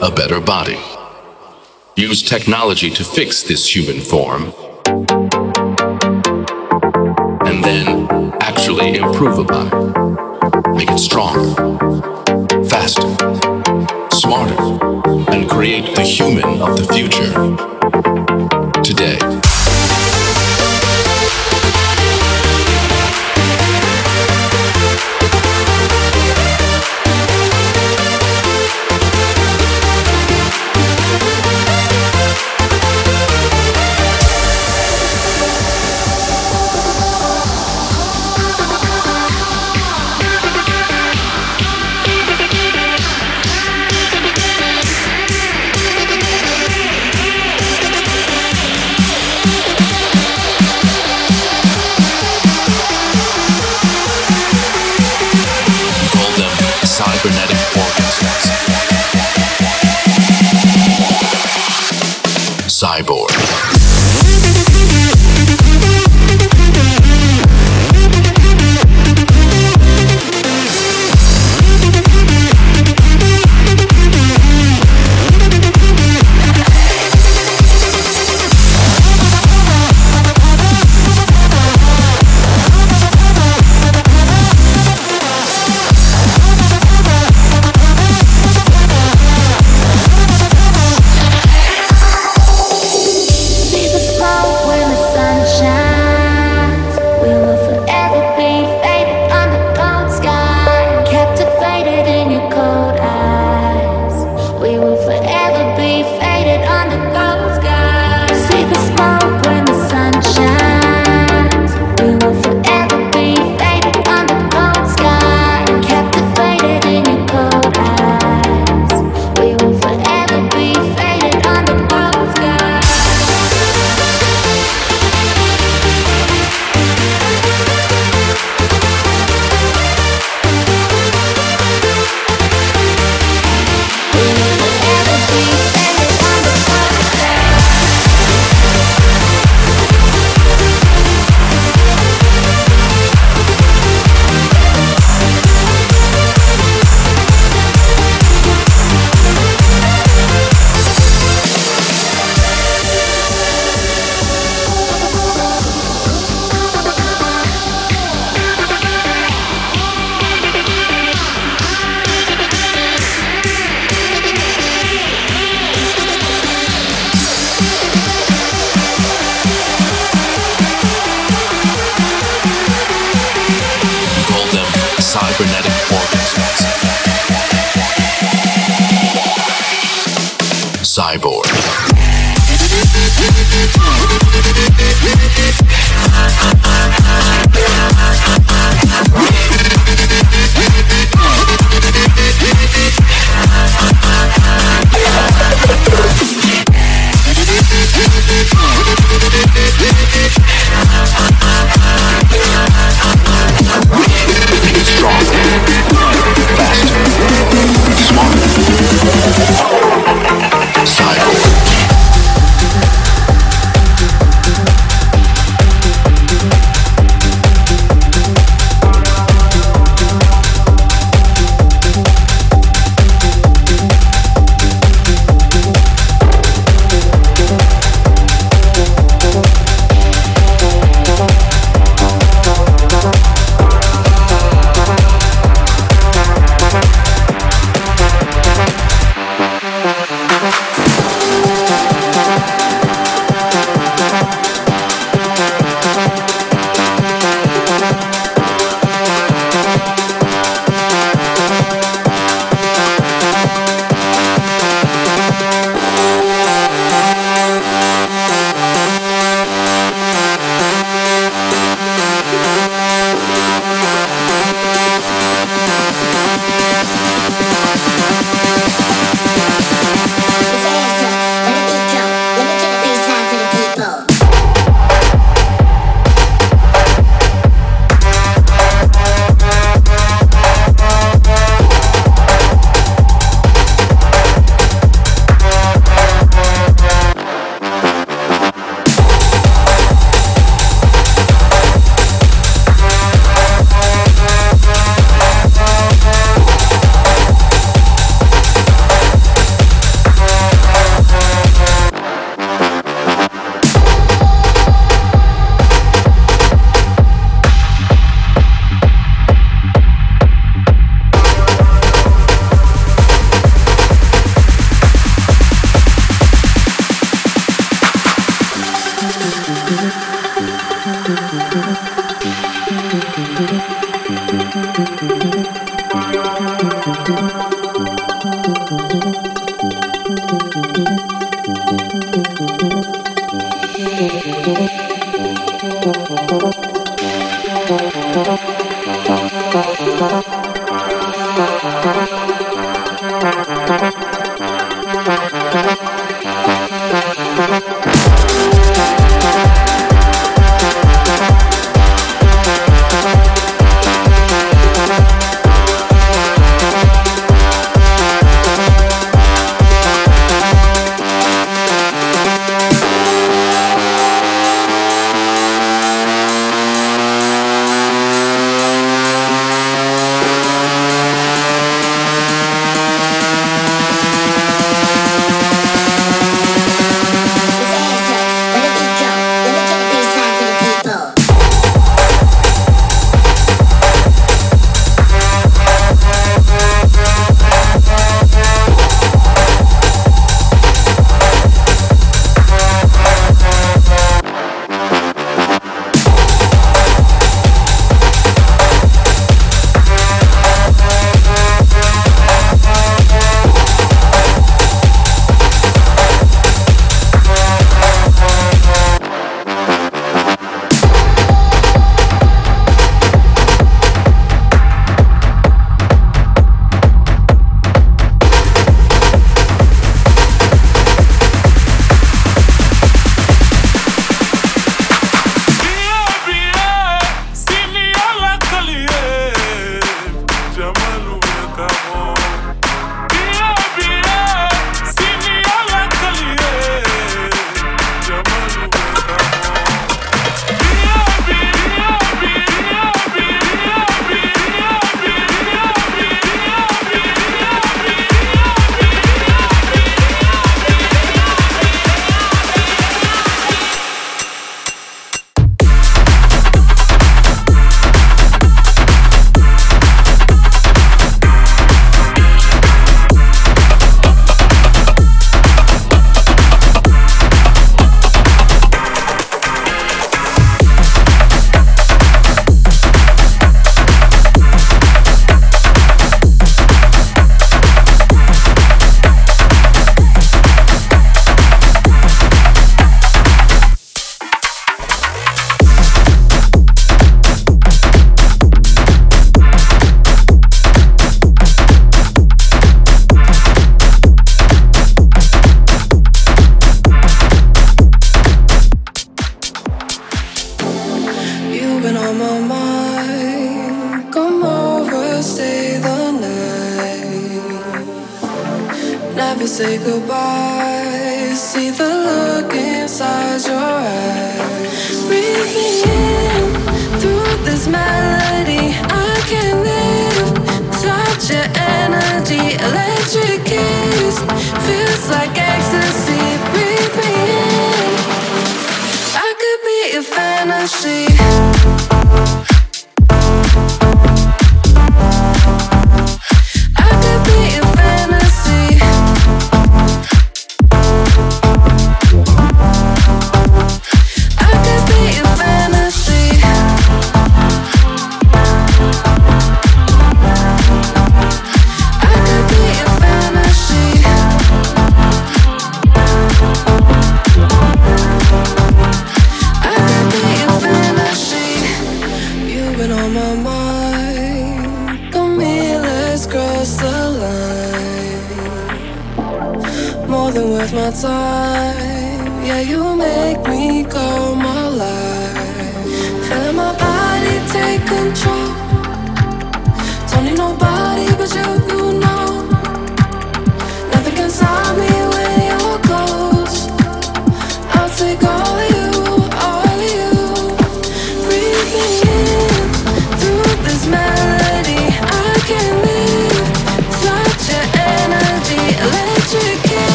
a better body? Use technology to fix this human form, and then actually improve upon it.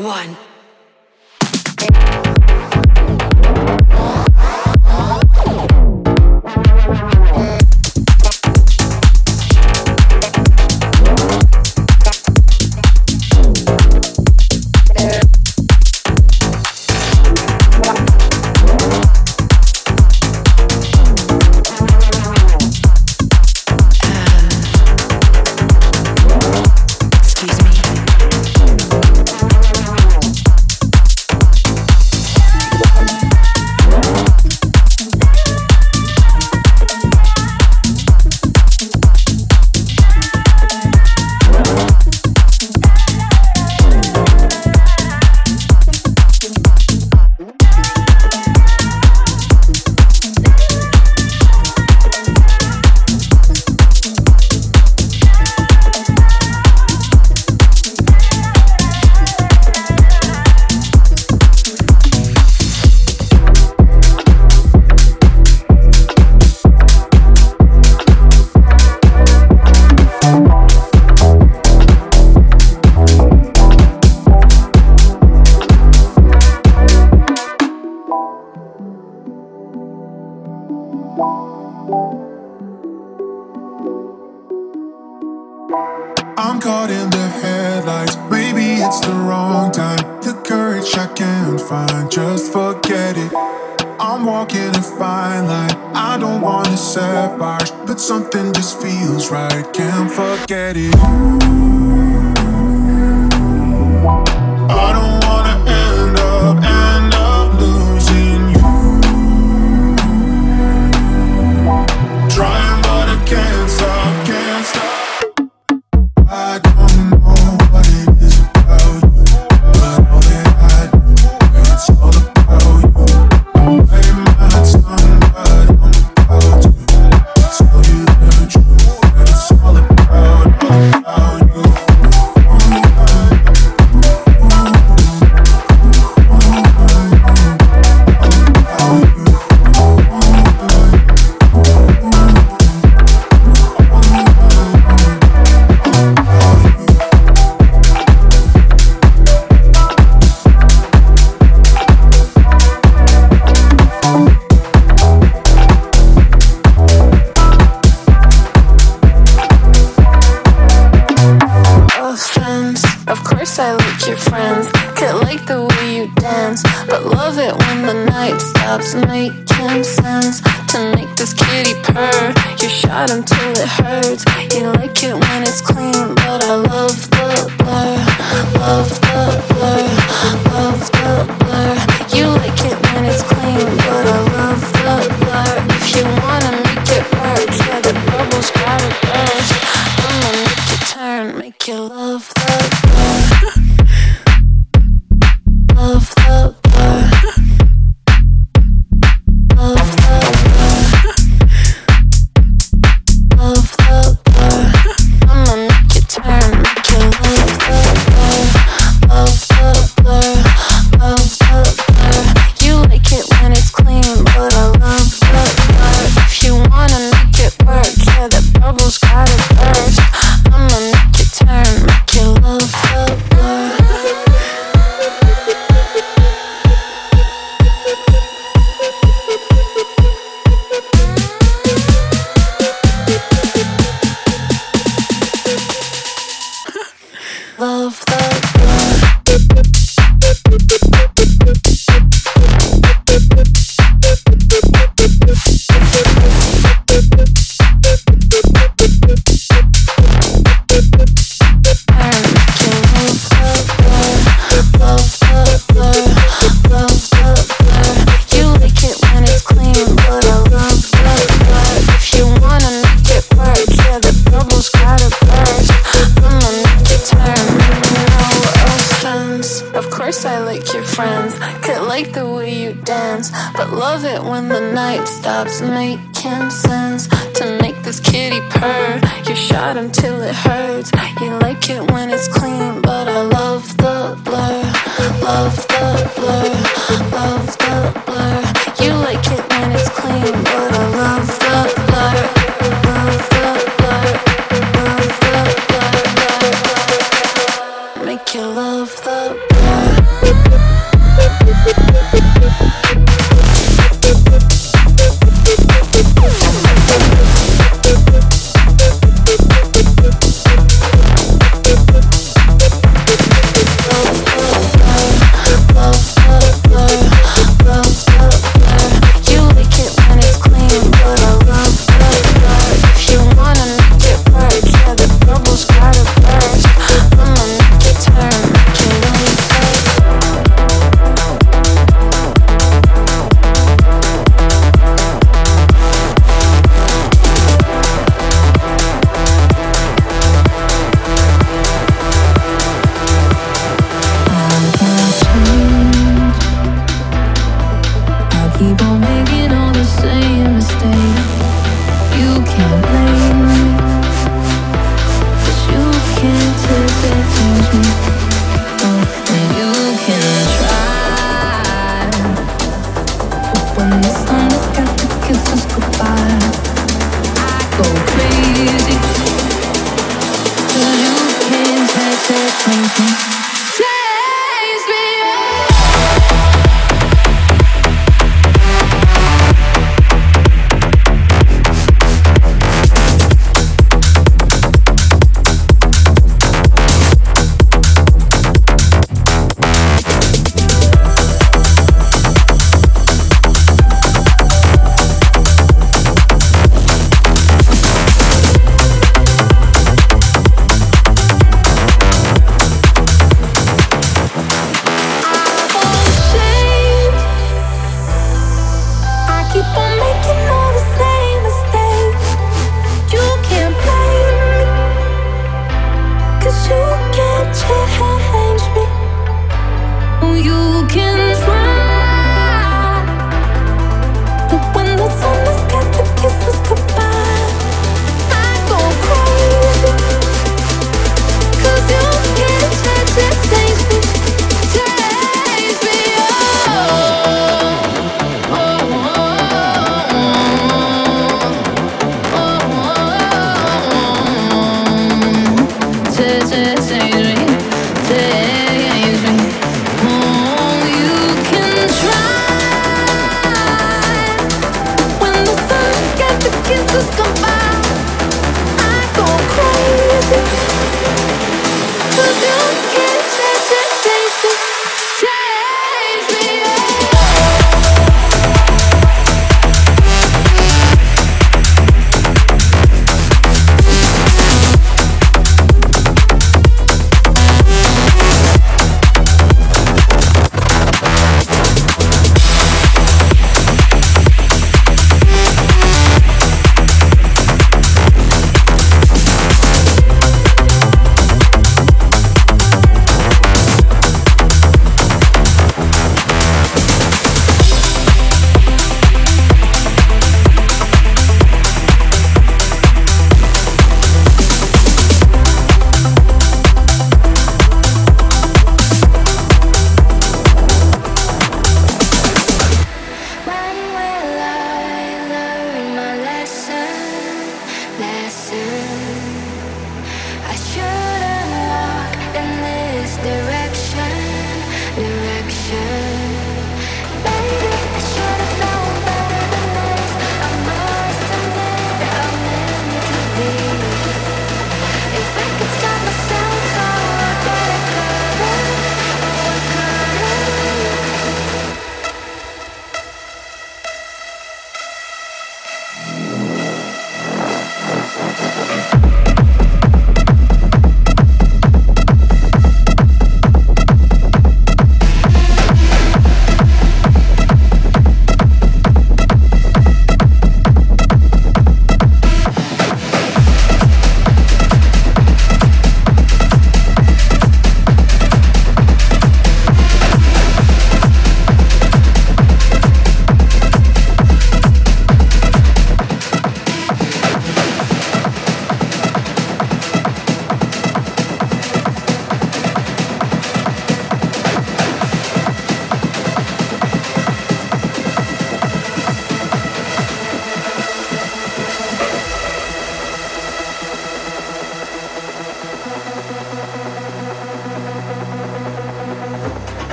You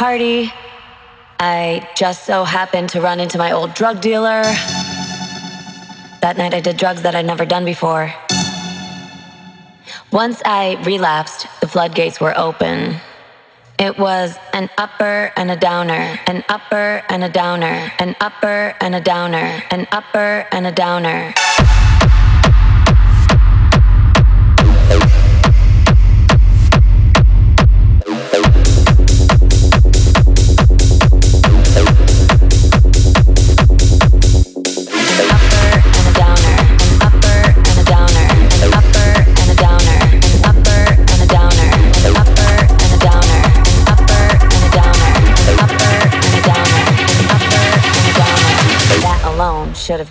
party. I just so happened to run into my old drug dealer. That night I did drugs that I'd never done before. Once I relapsed, the floodgates were open. It was an upper and a downer, an upper and a downer, an upper and a downer, an upper and a downer.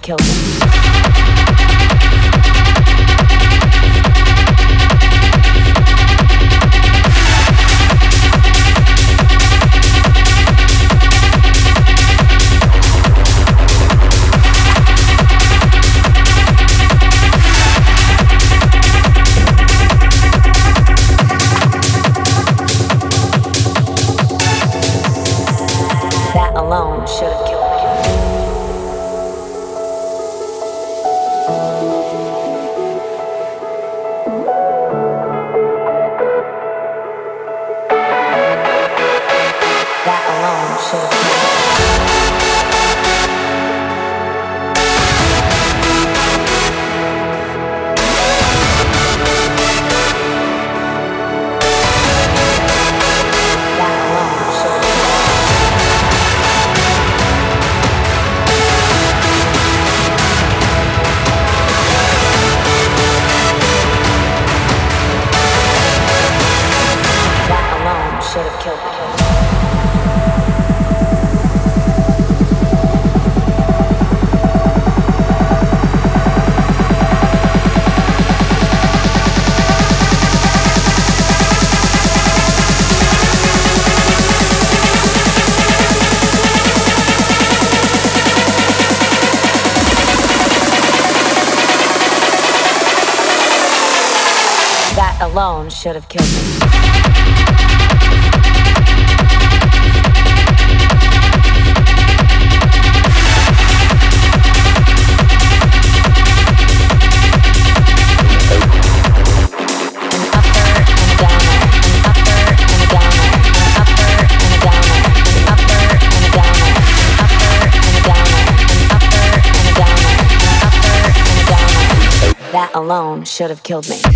Killed should have killed me.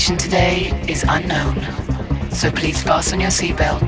Destination today is unknown, so please fasten your seatbelts